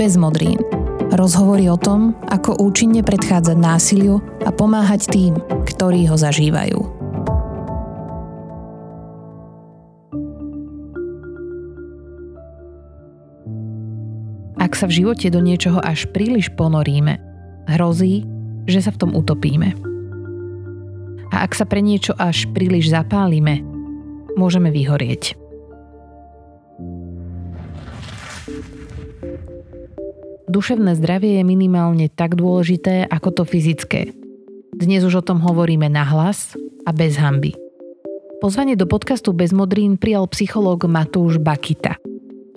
bez modrín. Rozhovory o tom, ako účinne predchádzať násiliu a pomáhať tým, ktorí ho zažívajú. Ak sa v živote do niečoho až príliš ponoríme, hrozí, že sa v tom utopíme. A ak sa pre niečo až príliš zapálime, môžeme vyhorieť. Duševné zdravie je minimálne tak dôležité ako to fyzické. Dnes už o tom hovoríme nahlas a bez hamby. Pozvanie do podcastu Bez modrín prijal psychológ Matúš Bakita.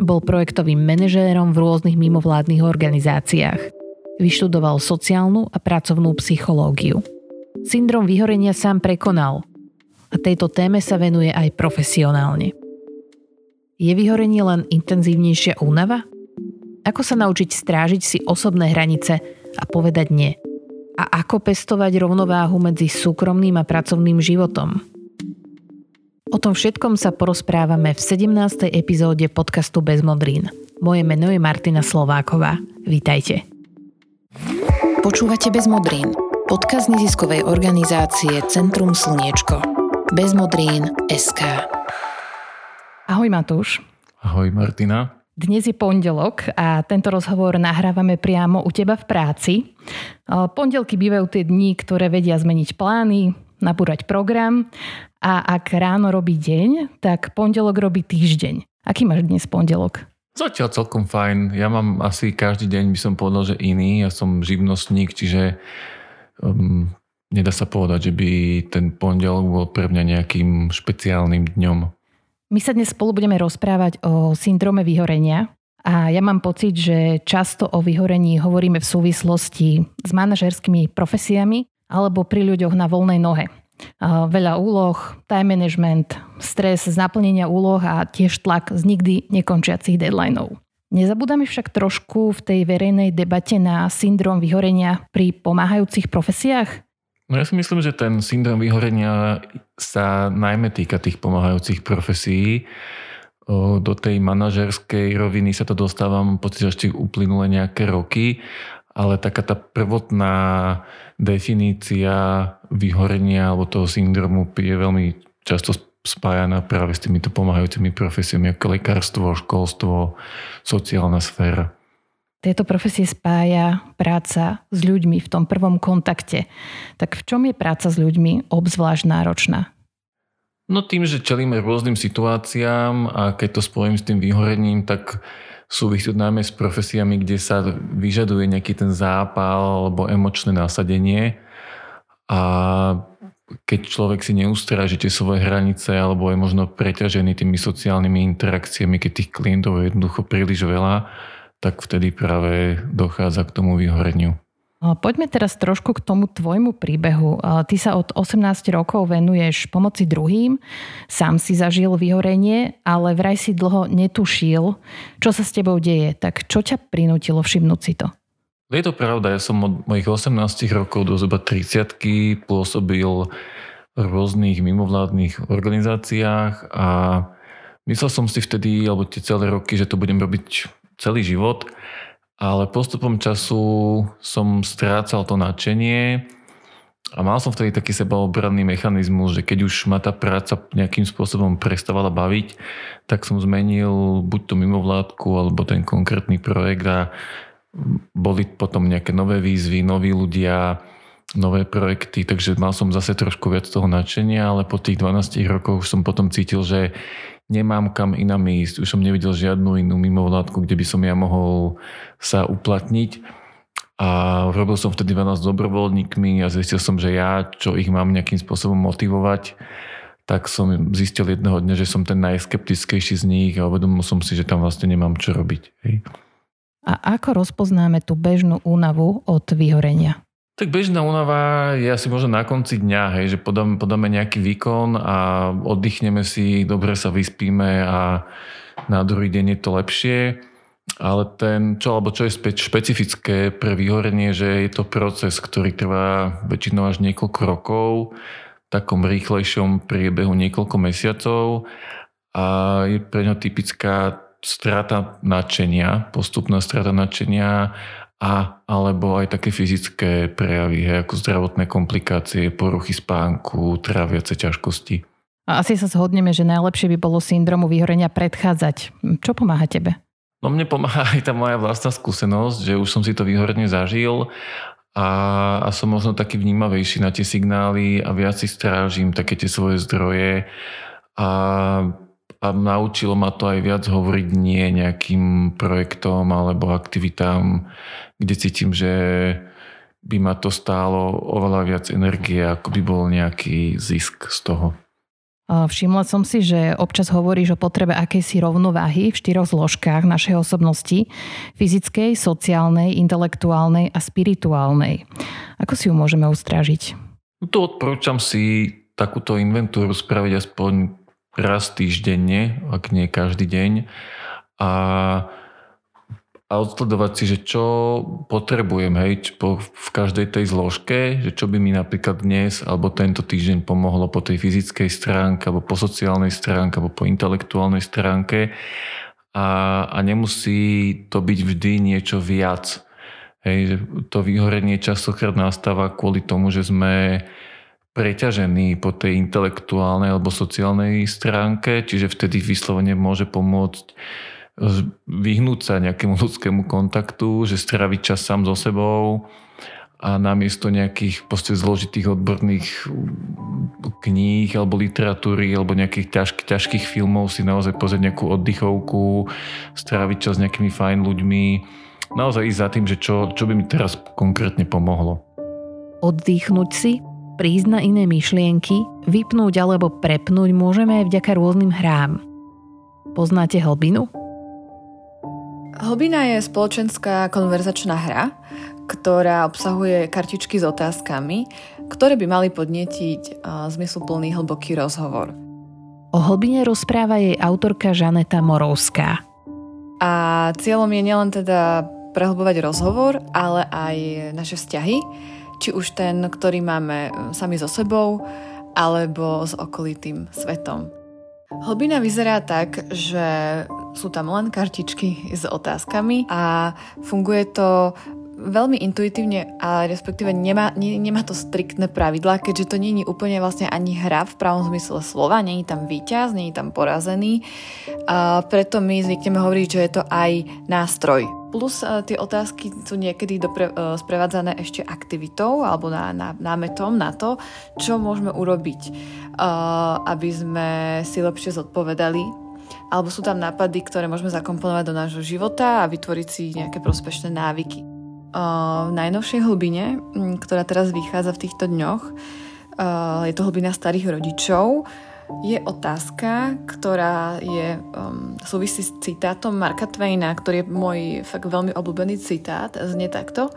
Bol projektovým manažérom v rôznych mimovládnych organizáciách. Vyštudoval sociálnu a pracovnú psychológiu. Syndrom vyhorenia sám prekonal a tejto téme sa venuje aj profesionálne. Je vyhorenie len intenzívnejšia únava? Ako sa naučiť strážiť si osobné hranice a povedať nie? A ako pestovať rovnováhu medzi súkromným a pracovným životom? O tom všetkom sa porozprávame v 17. epizóde podcastu Bez modrín. Moje meno je Martina Slováková. Vítajte. Počúvate Bez modrín. Podcast neziskovej organizácie Centrum Slniečko. Bez modrín SK. Ahoj Matúš. Ahoj Martina. Dnes je pondelok a tento rozhovor nahrávame priamo u teba v práci. Pondelky bývajú tie dni, ktoré vedia zmeniť plány, nabúrať program a ak ráno robí deň, tak pondelok robí týždeň. Aký máš dnes pondelok? Zatiaľ celkom fajn. Ja mám asi každý deň by som povedal, že iný. Ja som živnostník, čiže um, nedá sa povedať, že by ten pondelok bol pre mňa nejakým špeciálnym dňom. My sa dnes spolu budeme rozprávať o syndrome vyhorenia a ja mám pocit, že často o vyhorení hovoríme v súvislosti s manažerskými profesiami alebo pri ľuďoch na voľnej nohe. Veľa úloh, time management, stres z naplnenia úloh a tiež tlak z nikdy nekončiacich deadlineov. Nezabúdame však trošku v tej verejnej debate na syndrom vyhorenia pri pomáhajúcich profesiách? No ja si myslím, že ten syndrom vyhorenia sa najmä týka tých pomáhajúcich profesí. Do tej manažerskej roviny sa to dostávam, pocit, že ešte uplynule nejaké roky, ale taká tá prvotná definícia vyhorenia alebo toho syndromu je veľmi často spájaná práve s týmito pomáhajúcimi profesiami ako lekárstvo, školstvo, sociálna sféra. Tieto profesie spája práca s ľuďmi v tom prvom kontakte. Tak v čom je práca s ľuďmi obzvlášť náročná? No tým, že čelíme rôznym situáciám a keď to spojím s tým vyhorením, tak súvisí to najmä s profesiami, kde sa vyžaduje nejaký ten zápal alebo emočné nasadenie a keď človek si neustráži tie svoje hranice alebo je možno preťažený tými sociálnymi interakciami, keď tých klientov je jednoducho príliš veľa, tak vtedy práve dochádza k tomu vyhoreniu. Poďme teraz trošku k tomu tvojmu príbehu. Ty sa od 18 rokov venuješ pomoci druhým, sám si zažil vyhorenie, ale vraj si dlho netušil, čo sa s tebou deje. Tak čo ťa prinútilo všimnúť si to? Je to pravda, ja som od mojich 18 rokov do zhruba 30 pôsobil v rôznych mimovládnych organizáciách a myslel som si vtedy, alebo tie celé roky, že to budem robiť celý život, ale postupom času som strácal to nadšenie a mal som vtedy taký sebaobranný mechanizmus, že keď už ma tá práca nejakým spôsobom prestávala baviť, tak som zmenil buď tú mimovládku alebo ten konkrétny projekt a boli potom nejaké nové výzvy, noví ľudia, nové projekty, takže mal som zase trošku viac toho nadšenia, ale po tých 12 rokoch som potom cítil, že nemám kam inám ísť, už som nevidel žiadnu inú mimovládku, kde by som ja mohol sa uplatniť. A robil som vtedy veľa s dobrovoľníkmi a zistil som, že ja, čo ich mám nejakým spôsobom motivovať, tak som zistil jedného dňa, že som ten najskeptickejší z nich a uvedomil som si, že tam vlastne nemám čo robiť. Hej. A ako rozpoznáme tú bežnú únavu od vyhorenia? Tak bežná únava je asi možno na konci dňa, hej, že podáme, podáme nejaký výkon a oddychneme si, dobre sa vyspíme a na druhý deň je to lepšie. Ale ten, čo, alebo čo je spe, špecifické pre vyhorenie, že je to proces, ktorý trvá väčšinou až niekoľko rokov, v takom rýchlejšom priebehu niekoľko mesiacov a je pre ňo typická strata nadšenia, postupná strata nadšenia a alebo aj také fyzické prejavy, hej, ako zdravotné komplikácie, poruchy spánku, tráviace ťažkosti. A asi sa zhodneme, že najlepšie by bolo syndromu vyhorenia predchádzať. Čo pomáha tebe? No mne pomáha aj tá moja vlastná skúsenosť, že už som si to vyhorenie zažil a, a som možno taký vnímavejší na tie signály a viac si strážim také tie svoje zdroje a, a naučilo ma to aj viac hovoriť nie nejakým projektom alebo aktivitám, kde cítim, že by ma to stálo oveľa viac energie, ako by bol nejaký zisk z toho. Všimla som si, že občas hovoríš o potrebe akejsi rovnováhy v štyroch zložkách našej osobnosti. Fyzickej, sociálnej, intelektuálnej a spirituálnej. Ako si ju môžeme ustrážiť? No to odporúčam si takúto inventúru spraviť aspoň raz týždenne, ak nie každý deň. A a odsledovať si, že čo potrebujem hej, po, v každej tej zložke, že čo by mi napríklad dnes alebo tento týždeň pomohlo po tej fyzickej stránke alebo po sociálnej stránke alebo po intelektuálnej stránke a, a nemusí to byť vždy niečo viac. Hej, to vyhorenie častokrát nastáva kvôli tomu, že sme preťažení po tej intelektuálnej alebo sociálnej stránke, čiže vtedy vyslovene môže pomôcť vyhnúť sa nejakému ľudskému kontaktu, že straviť čas sám so sebou a namiesto nejakých proste zložitých odborných kníh alebo literatúry alebo nejakých ťažk, ťažkých filmov si naozaj pozrieť nejakú oddychovku, stráviť čas s nejakými fajn ľuďmi, naozaj ísť za tým, že čo, čo by mi teraz konkrétne pomohlo. Oddychnúť si, prísť na iné myšlienky, vypnúť alebo prepnúť môžeme aj vďaka rôznym hrám. Poznáte hlbinu? Hobina je spoločenská konverzačná hra, ktorá obsahuje kartičky s otázkami, ktoré by mali podnetiť zmysluplný hlboký rozhovor. O hlbine rozpráva jej autorka Žaneta Morovská. A cieľom je nielen teda prehlbovať rozhovor, ale aj naše vzťahy, či už ten, ktorý máme sami so sebou, alebo s okolitým svetom. Hlbina vyzerá tak, že sú tam len kartičky s otázkami a funguje to veľmi intuitívne, a respektíve nemá, ne, nemá to striktné pravidlá, keďže to není úplne vlastne ani hra v pravom zmysle slova, není tam víťaz, není tam porazený. A preto my zvykneme hovoriť, že je to aj nástroj. Plus uh, tie otázky sú niekedy dopre, uh, sprevádzané ešte aktivitou alebo na, na, námetom na to, čo môžeme urobiť, uh, aby sme si lepšie zodpovedali alebo sú tam nápady, ktoré môžeme zakomponovať do nášho života a vytvoriť si nejaké prospešné návyky. V najnovšej hlbine, ktorá teraz vychádza v týchto dňoch, je to hlbina starých rodičov, je otázka, ktorá je súvisí s citátom Marka Twaina, ktorý je môj fakt veľmi obľúbený citát, znie takto.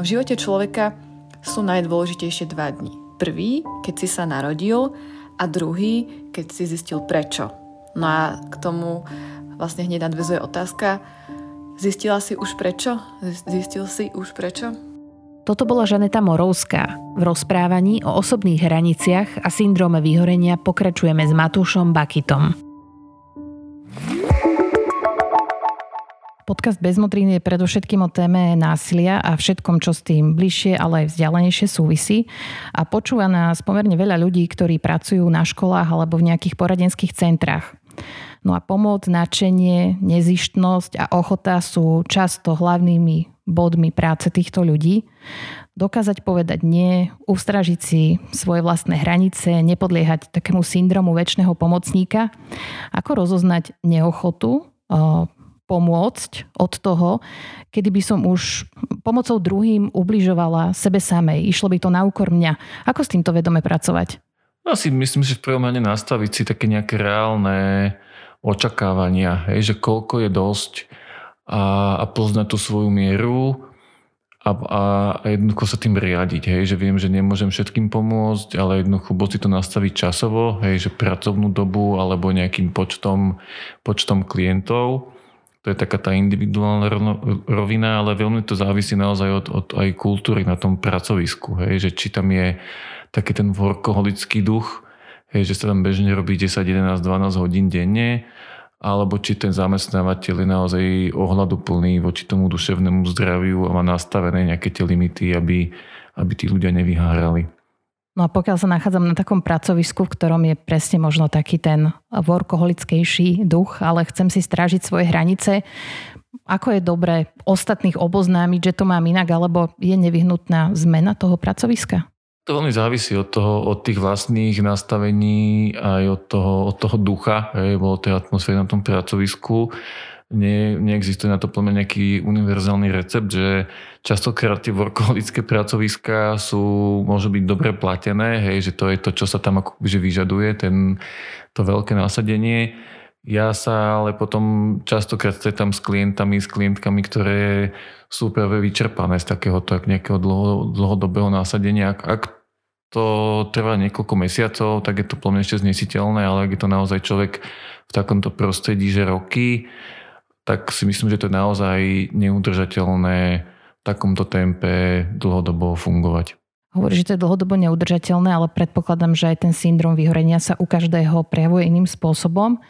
V živote človeka sú najdôležitejšie dva dni. Prvý, keď si sa narodil a druhý, keď si zistil prečo. No a k tomu vlastne hneď nadvezuje otázka, zistila si už prečo? Zistil si už prečo? Toto bola Žaneta Morovská. V rozprávaní o osobných hraniciach a syndróme vyhorenia pokračujeme s Matúšom Bakitom. Podcast Bez modrín je predovšetkým o téme násilia a všetkom, čo s tým bližšie, ale aj vzdialenejšie súvisí. A počúva nás pomerne veľa ľudí, ktorí pracujú na školách alebo v nejakých poradenských centrách. No a pomoc, nadšenie, nezištnosť a ochota sú často hlavnými bodmi práce týchto ľudí. Dokázať povedať nie, ustražiť si svoje vlastné hranice, nepodliehať takému syndromu väčšného pomocníka. Ako rozoznať neochotu, pomôcť od toho, kedy by som už pomocou druhým ubližovala sebe samej. Išlo by to na úkor mňa. Ako s týmto vedome pracovať? Asi myslím, že v prvom rade nastaviť si také nejaké reálne očakávania, hej, že koľko je dosť a, a poznať tú svoju mieru a, a, a jednoducho sa tým riadiť, hej, že viem, že nemôžem všetkým pomôcť, ale jednoducho buď si to nastaviť časovo, hej, že pracovnú dobu alebo nejakým počtom, počtom klientov. To je taká tá individuálna rovina, ale veľmi to závisí naozaj od, od aj kultúry na tom pracovisku, hej, že či tam je taký ten workoholický duch, hej, že sa tam bežne robí 10, 11, 12 hodín denne alebo či ten zamestnávateľ je naozaj ohľaduplný voči tomu duševnému zdraviu a má nastavené nejaké tie limity, aby, aby tí ľudia nevyhárali. No a pokiaľ sa nachádzam na takom pracovisku, v ktorom je presne možno taký ten workoholickejší duch, ale chcem si strážiť svoje hranice, ako je dobré ostatných oboznámiť, že to mám inak, alebo je nevyhnutná zmena toho pracoviska? To veľmi závisí od, toho, od tých vlastných nastavení aj od toho, od toho ducha, hej, od tej atmosféry na tom pracovisku. Nie, neexistuje na to plne nejaký univerzálny recept, že častokrát tie workoholické pracoviská sú, môžu byť dobre platené, hej, že to je to, čo sa tam ako vyžaduje, ten, to veľké nasadenie ja sa ale potom častokrát stretám s klientami, s klientkami, ktoré sú práve vyčerpané z takéhoto nejakého dlho, dlhodobého násadenia. Ak, ak to trvá niekoľko mesiacov, tak je to plne ešte znesiteľné, ale ak je to naozaj človek v takomto prostredí, že roky, tak si myslím, že to je naozaj neudržateľné v takomto tempe dlhodobo fungovať. Hovorí, že to je dlhodobo neudržateľné, ale predpokladám, že aj ten syndrom vyhorenia sa u každého prejavuje iným spôsobom.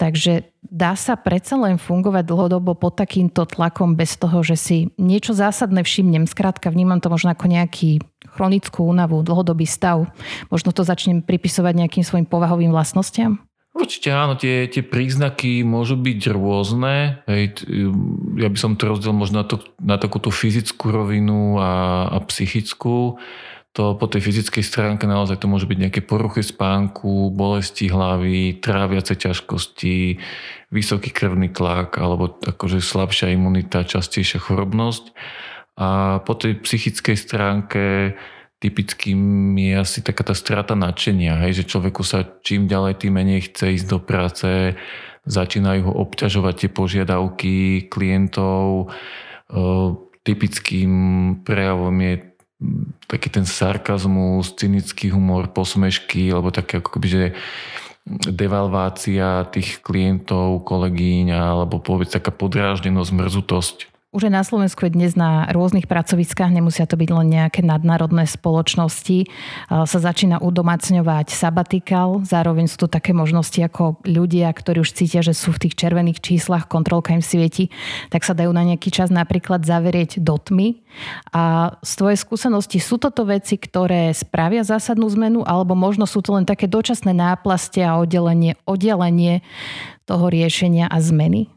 Takže dá sa predsa len fungovať dlhodobo pod takýmto tlakom bez toho, že si niečo zásadné všimnem. Skrátka vnímam to možno ako nejaký chronickú únavu, dlhodobý stav. Možno to začnem pripisovať nejakým svojim povahovým vlastnostiam? Určite áno, tie, tie príznaky môžu byť rôzne. Hej, ja by som to rozdiel možno na, to, na takúto fyzickú rovinu a, a psychickú to po tej fyzickej stránke naozaj to môže byť nejaké poruchy spánku, bolesti hlavy, tráviace ťažkosti, vysoký krvný tlak alebo akože slabšia imunita, častejšia chorobnosť. A po tej psychickej stránke typickým je asi taká tá strata nadšenia, hej, že človeku sa čím ďalej, tým menej chce ísť do práce, začínajú ho obťažovať tie požiadavky klientov. Typickým prejavom je taký ten sarkazmus, cynický humor, posmešky, alebo také ako keby, že devalvácia tých klientov, kolegyň, alebo povedz taká podráždenosť, mrzutosť už aj na Slovensku je dnes na rôznych pracoviskách, nemusia to byť len nejaké nadnárodné spoločnosti, sa začína udomacňovať sabatikál. Zároveň sú tu také možnosti, ako ľudia, ktorí už cítia, že sú v tých červených číslach, kontrolka im svieti, tak sa dajú na nejaký čas napríklad zaverieť do tmy. A z tvojej skúsenosti sú toto veci, ktoré spravia zásadnú zmenu, alebo možno sú to len také dočasné náplastie a oddelenie, oddelenie toho riešenia a zmeny?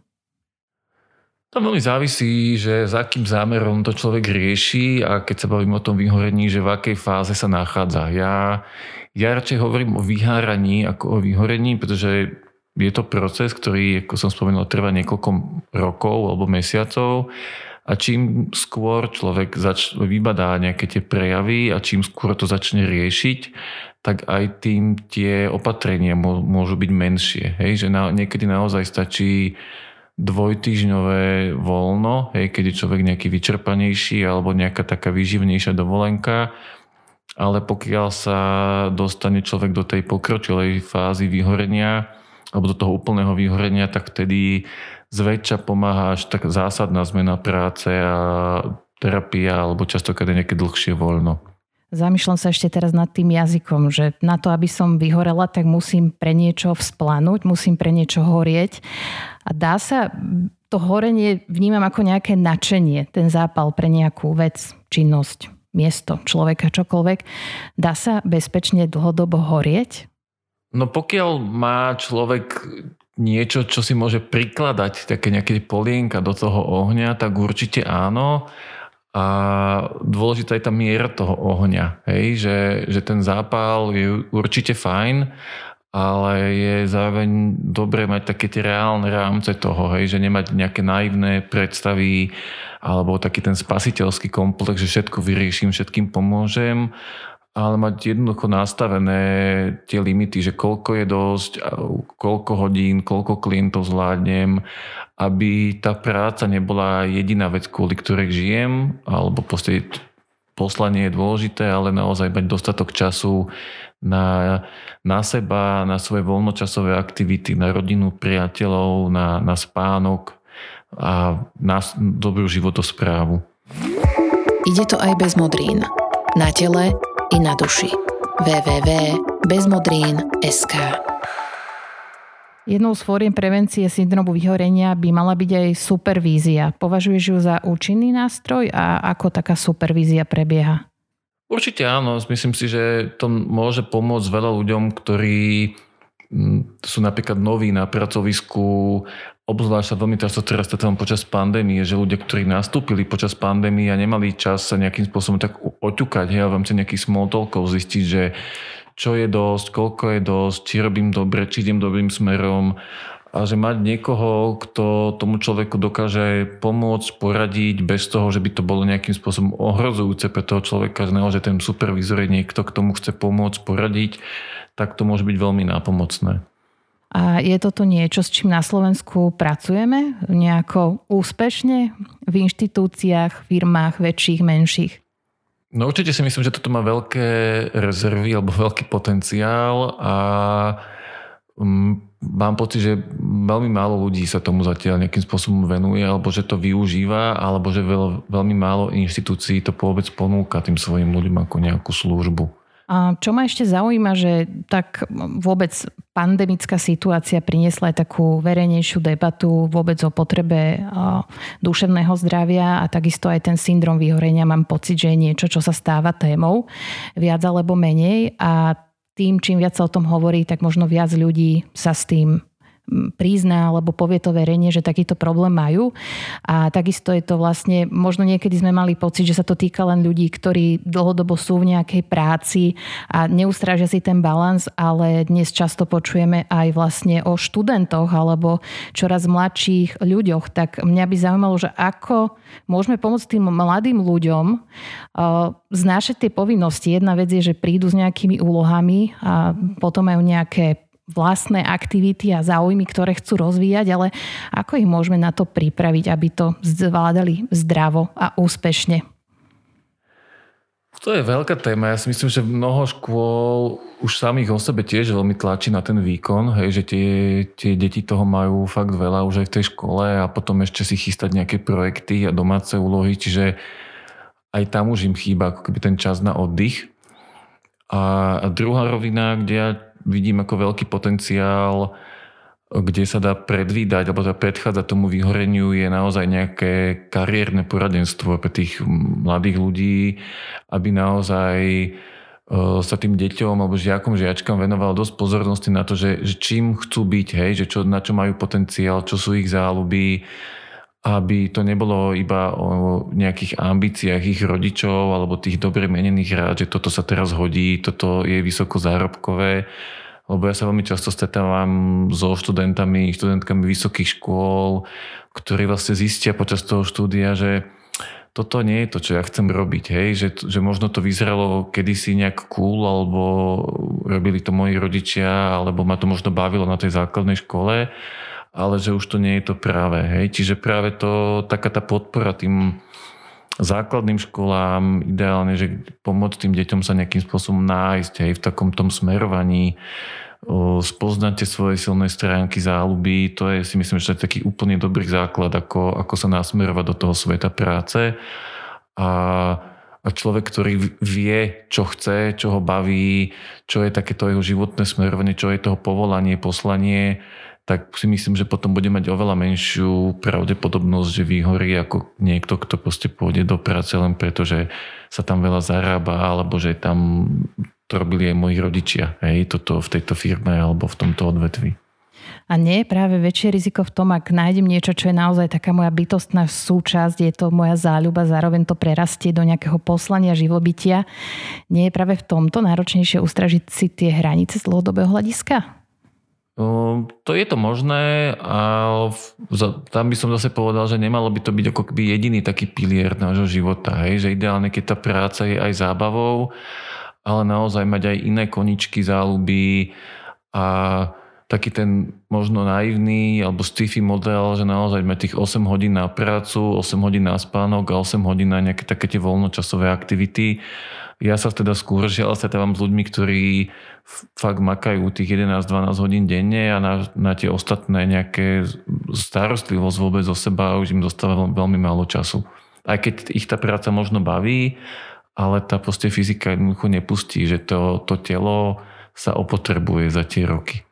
To veľmi závisí, že s akým zámerom to človek rieši a keď sa bavím o tom vyhorení, že v akej fáze sa nachádza. Ja, ja radšej hovorím o vyháraní ako o vyhorení, pretože je to proces, ktorý, ako som spomenul, trvá niekoľko rokov alebo mesiacov a čím skôr človek zač- vybadá nejaké tie prejavy a čím skôr to začne riešiť, tak aj tým tie opatrenia môžu byť menšie. Hej? Že na, niekedy naozaj stačí dvojtýžňové voľno, hej, keď je človek nejaký vyčerpanejší alebo nejaká taká výživnejšia dovolenka, ale pokiaľ sa dostane človek do tej pokročilej fázy vyhorenia alebo do toho úplného vyhorenia, tak vtedy zväčša pomáha až tak zásadná zmena práce a terapia alebo častokrát nejaké dlhšie voľno. Zamýšľam sa ešte teraz nad tým jazykom, že na to, aby som vyhorela, tak musím pre niečo vzplanúť, musím pre niečo horieť. A dá sa, to horenie vnímam ako nejaké načenie, ten zápal pre nejakú vec, činnosť, miesto, človeka, čokoľvek. Dá sa bezpečne dlhodobo horieť? No pokiaľ má človek niečo, čo si môže prikladať, také nejaké polienka do toho ohňa, tak určite áno a dôležitá je tá miera toho ohňa, hej? Že, že ten zápal je určite fajn, ale je zároveň dobré mať také tie reálne rámce toho, hej? že nemať nejaké naivné predstavy alebo taký ten spasiteľský komplex, že všetko vyrieším, všetkým pomôžem, ale mať jednoducho nastavené tie limity, že koľko je dosť, koľko hodín, koľko klientov zvládnem aby tá práca nebola jediná vec, kvôli ktorej žijem, alebo proste poslanie je dôležité, ale naozaj mať dostatok času na, na seba, na svoje voľnočasové aktivity, na rodinu, priateľov, na, na spánok a na dobrú životosprávu. Ide to aj bez modrín. Na tele i na duši. www.bezmodrín.sk Jednou z fóriem prevencie syndromu vyhorenia by mala byť aj supervízia. Považuješ ju za účinný nástroj a ako taká supervízia prebieha? Určite áno. Myslím si, že to môže pomôcť veľa ľuďom, ktorí sú napríklad noví na pracovisku, obzvlášť sa veľmi často teraz počas pandémie, že ľudia, ktorí nastúpili počas pandémie a nemali čas sa nejakým spôsobom tak oťukať, hej, a v rámci nejakých small zistiť, že čo je dosť, koľko je dosť, či robím dobre, či idem dobrým smerom a že mať niekoho, kto tomu človeku dokáže pomôcť, poradiť bez toho, že by to bolo nejakým spôsobom ohrozujúce pre toho človeka, že naozaj ten supervizor je niekto, k tomu chce pomôcť, poradiť, tak to môže byť veľmi nápomocné. A je toto niečo, s čím na Slovensku pracujeme nejako úspešne v inštitúciách, firmách, väčších, menších? No určite si myslím, že toto má veľké rezervy alebo veľký potenciál a um, mám pocit, že veľmi málo ľudí sa tomu zatiaľ nejakým spôsobom venuje alebo že to využíva alebo že veľ, veľmi málo inštitúcií to vôbec ponúka tým svojim ľuďom ako nejakú službu. A čo ma ešte zaujíma, že tak vôbec pandemická situácia priniesla aj takú verejnejšiu debatu vôbec o potrebe duševného zdravia a takisto aj ten syndrom vyhorenia mám pocit, že je niečo, čo sa stáva témou viac alebo menej a tým, čím viac sa o tom hovorí, tak možno viac ľudí sa s tým prizná alebo povie to verejne, že takýto problém majú. A takisto je to vlastne, možno niekedy sme mali pocit, že sa to týka len ľudí, ktorí dlhodobo sú v nejakej práci a neustrážia si ten balans, ale dnes často počujeme aj vlastne o študentoch alebo čoraz mladších ľuďoch. Tak mňa by zaujímalo, že ako môžeme pomôcť tým mladým ľuďom uh, znášať tie povinnosti. Jedna vec je, že prídu s nejakými úlohami a potom majú nejaké vlastné aktivity a záujmy, ktoré chcú rozvíjať, ale ako ich môžeme na to pripraviť, aby to zvládali zdravo a úspešne? To je veľká téma. Ja si myslím, že mnoho škôl už samých o sebe tiež veľmi tlačí na ten výkon, hej, že tie, tie deti toho majú fakt veľa už aj v tej škole a potom ešte si chystať nejaké projekty a domáce úlohy, čiže aj tam už im chýba ako keby ten čas na oddych. A, druhá rovina, kde ja vidím ako veľký potenciál, kde sa dá predvídať alebo dá predchádzať tomu vyhoreniu je naozaj nejaké kariérne poradenstvo pre tých mladých ľudí, aby naozaj e, sa tým deťom alebo žiakom, žiačkám venoval dosť pozornosti na to, že, že čím chcú byť, hej, že čo, na čo majú potenciál, čo sú ich záľuby, aby to nebolo iba o nejakých ambíciách ich rodičov alebo tých dobre menených rád, že toto sa teraz hodí, toto je vysoko zárobkové, lebo ja sa veľmi často stretávam so študentami, študentkami vysokých škôl, ktorí vlastne zistia počas toho štúdia, že toto nie je to, čo ja chcem robiť, hej? Že, že možno to vyzeralo kedysi nejak cool, alebo robili to moji rodičia, alebo ma to možno bavilo na tej základnej škole, ale že už to nie je to práve. Hej? Čiže práve to, taká tá podpora tým základným školám, ideálne, že pomôcť tým deťom sa nejakým spôsobom nájsť hej, v takom tom smerovaní, spoznať tie svoje silné stránky, záľuby, to je si myslím, že to je taký úplne dobrý základ, ako, ako sa nasmerovať do toho sveta práce. A, a človek, ktorý vie, čo chce, čo ho baví, čo je takéto jeho životné smerovanie, čo je toho povolanie, poslanie, tak si myslím, že potom bude mať oveľa menšiu pravdepodobnosť, že vyhorí ako niekto, kto proste pôjde do práce len preto, že sa tam veľa zarába, alebo že tam to robili aj moji rodičia, hej, toto v tejto firme alebo v tomto odvetvi. A nie je práve väčšie riziko v tom, ak nájdem niečo, čo je naozaj taká moja bytostná súčasť, je to moja záľuba, zároveň to prerastie do nejakého poslania živobytia. Nie je práve v tomto náročnejšie ustražiť si tie hranice z dlhodobého hľadiska? Ehm, to je to možné a tam by som zase povedal, že nemalo by to byť ako keby jediný taký pilier nášho života. Hej? Že ideálne, keď tá práca je aj zábavou, ale naozaj mať aj iné koničky, záľuby a taký ten možno naivný alebo sci-fi model, že naozaj mať tých 8 hodín na prácu, 8 hodín na spánok a 8 hodín na nejaké také tie voľnočasové aktivity ja sa teda skôr žiaľ stretávam s ľuďmi, ktorí fakt makajú tých 11-12 hodín denne a na, na tie ostatné nejaké starostlivosť vôbec o seba už im dostáva veľmi málo času. Aj keď ich tá práca možno baví, ale tá proste fyzika jednoducho nepustí, že to, to telo sa opotrebuje za tie roky.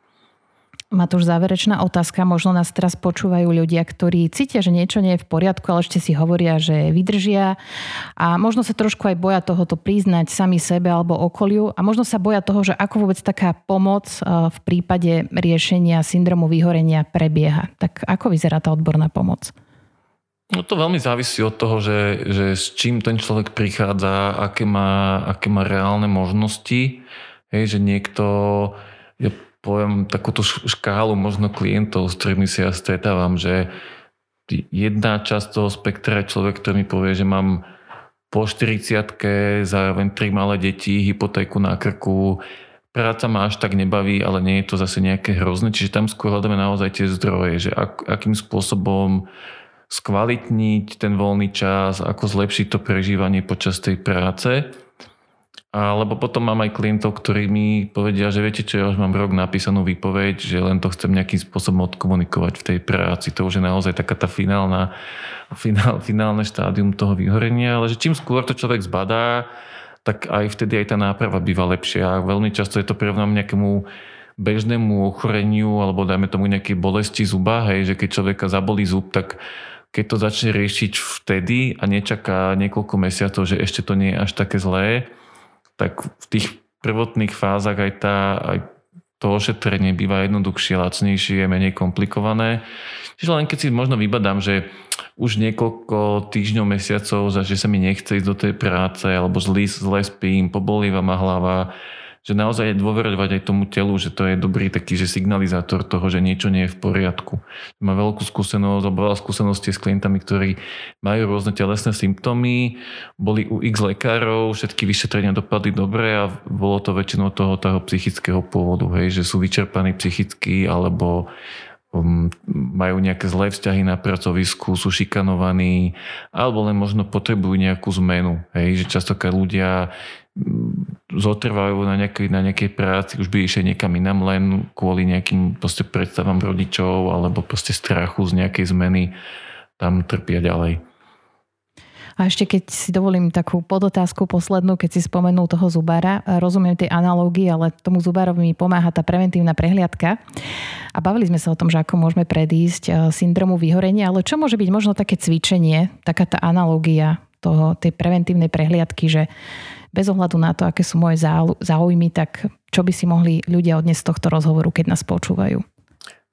Matúš, záverečná otázka. Možno nás teraz počúvajú ľudia, ktorí cítia, že niečo nie je v poriadku, ale ešte si hovoria, že vydržia a možno sa trošku aj boja tohoto priznať sami sebe alebo okoliu a možno sa boja toho, že ako vôbec taká pomoc e, v prípade riešenia syndromu vyhorenia prebieha. Tak ako vyzerá tá odborná pomoc? No to veľmi závisí od toho, že, že s čím ten človek prichádza, aké má, aké má reálne možnosti. Hej, že niekto, poviem takúto škálu možno klientov, s ktorými si ja stretávam, že jedna časť toho spektra je človek, ktorý mi povie, že mám po 40 zároveň tri malé deti, hypotéku na krku, práca ma až tak nebaví, ale nie je to zase nejaké hrozné, čiže tam skôr hľadáme naozaj tie zdroje, že ak, akým spôsobom skvalitniť ten voľný čas, ako zlepšiť to prežívanie počas tej práce. Alebo potom mám aj klientov, ktorí mi povedia, že viete čo, ja už mám rok napísanú výpoveď, že len to chcem nejakým spôsobom odkomunikovať v tej práci. To už je naozaj taká tá finálna, finál, finálne štádium toho vyhorenia, ale že čím skôr to človek zbadá, tak aj vtedy aj tá náprava býva lepšia. A veľmi často je to prirovnám nejakému bežnému ochoreniu alebo dajme tomu nejakej bolesti zuba, hej, že keď človeka zabolí zub, tak keď to začne riešiť vtedy a nečaká niekoľko mesiacov, že ešte to nie je až také zlé, tak v tých prvotných fázach aj, tá, aj to ošetrenie býva jednoduchšie, lacnejšie, menej komplikované. Čiže len keď si možno vybadám, že už niekoľko týždňov, mesiacov, že sa mi nechce ísť do tej práce, alebo zlý, zle spím, pobolíva ma hlava, že naozaj dôverovať aj tomu telu, že to je dobrý taký že signalizátor toho, že niečo nie je v poriadku. Má veľkú skúsenosť, alebo veľa skúseností s klientami, ktorí majú rôzne telesné symptómy, boli u x lekárov, všetky vyšetrenia dopadli dobre a bolo to väčšinou toho, toho psychického pôvodu, hej, že sú vyčerpaní psychicky alebo um, majú nejaké zlé vzťahy na pracovisku, sú šikanovaní, alebo len možno potrebujú nejakú zmenu. Hej, že častokrát ľudia zotrvajú na nejakej, na nejakej práci, už by išli niekam inám len kvôli nejakým proste predstavám rodičov alebo proste strachu z nejakej zmeny tam trpia ďalej. A ešte keď si dovolím takú podotázku poslednú, keď si spomenul toho zubára, rozumiem tej analógii, ale tomu zubárovi mi pomáha tá preventívna prehliadka. A bavili sme sa o tom, že ako môžeme predísť e, syndromu vyhorenia, ale čo môže byť možno také cvičenie, taká tá analógia toho, tej preventívnej prehliadky, že bez ohľadu na to, aké sú moje záujmy, tak čo by si mohli ľudia odniesť z tohto rozhovoru, keď nás počúvajú?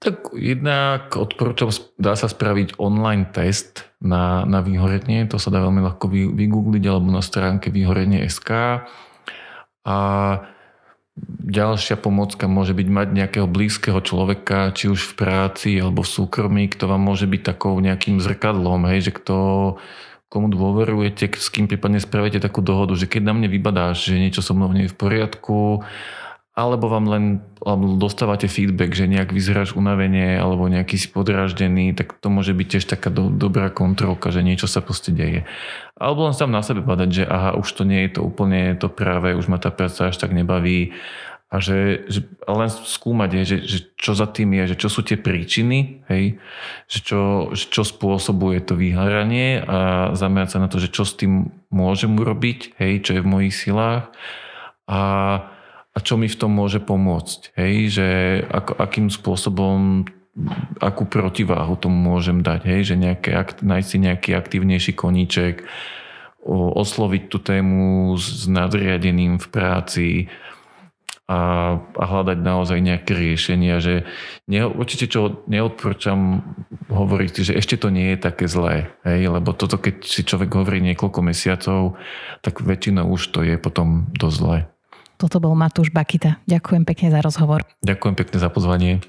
Tak jednak odporúčam, dá sa spraviť online test na, na vyhorenie, to sa dá veľmi ľahko vygoogliť alebo na stránke vyhorenie.sk a ďalšia pomocka môže byť mať nejakého blízkeho človeka, či už v práci alebo v súkromí, kto vám môže byť takou nejakým zrkadlom, hej, že kto komu dôverujete, s kým prípadne spravíte takú dohodu, že keď na mne vybadáš, že niečo so mnou nie je v poriadku, alebo vám len alebo dostávate feedback, že nejak vyzeráš unavenie alebo nejaký si podráždený, tak to môže byť tiež taká do, dobrá kontrolka, že niečo sa proste deje. Alebo len sám na sebe badať, že aha, už to nie je to úplne to práve, už ma tá práca až tak nebaví a že, že len skúmať je, že, že čo za tým je, že čo sú tie príčiny, hej, že čo, že čo spôsobuje to vyháranie a zamerať sa na to, že čo s tým môžem urobiť, hej, čo je v mojich silách a, a čo mi v tom môže pomôcť, hej, že ako, akým spôsobom akú protiváhu tomu môžem dať, hej, že nejaké, nájsť si nejaký aktívnejší koníček, osloviť tú tému s nadriadeným v práci, a, a hľadať naozaj nejaké riešenia, že ne, určite čo neodporúčam hovoriť že ešte to nie je také zlé, hej, lebo toto keď si človek hovorí niekoľko mesiacov, tak väčšinou už to je potom dosť zlé. Toto bol Matúš Bakita. Ďakujem pekne za rozhovor. Ďakujem pekne za pozvanie.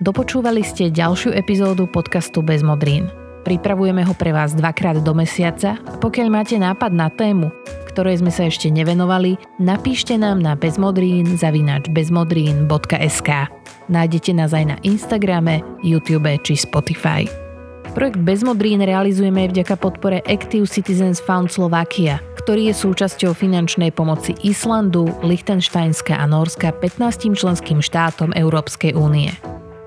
Dopočúvali ste ďalšiu epizódu podcastu Bez modrín. Pripravujeme ho pre vás dvakrát do mesiaca pokiaľ máte nápad na tému, ktorej sme sa ešte nevenovali, napíšte nám na bezmodrín zavinač bezmodrín.sk. Nájdete nás aj na Instagrame, YouTube či Spotify. Projekt Bezmodrín realizujeme vďaka podpore Active Citizens Fund Slovakia, ktorý je súčasťou finančnej pomoci Islandu, Liechtensteinska a Norska 15 členským štátom Európskej únie.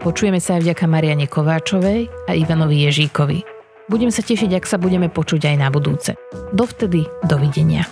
Počujeme sa aj vďaka Mariane Kováčovej a Ivanovi Ježíkovi. Budem sa tešiť, ak sa budeme počuť aj na budúce. Dovtedy, dovidenia.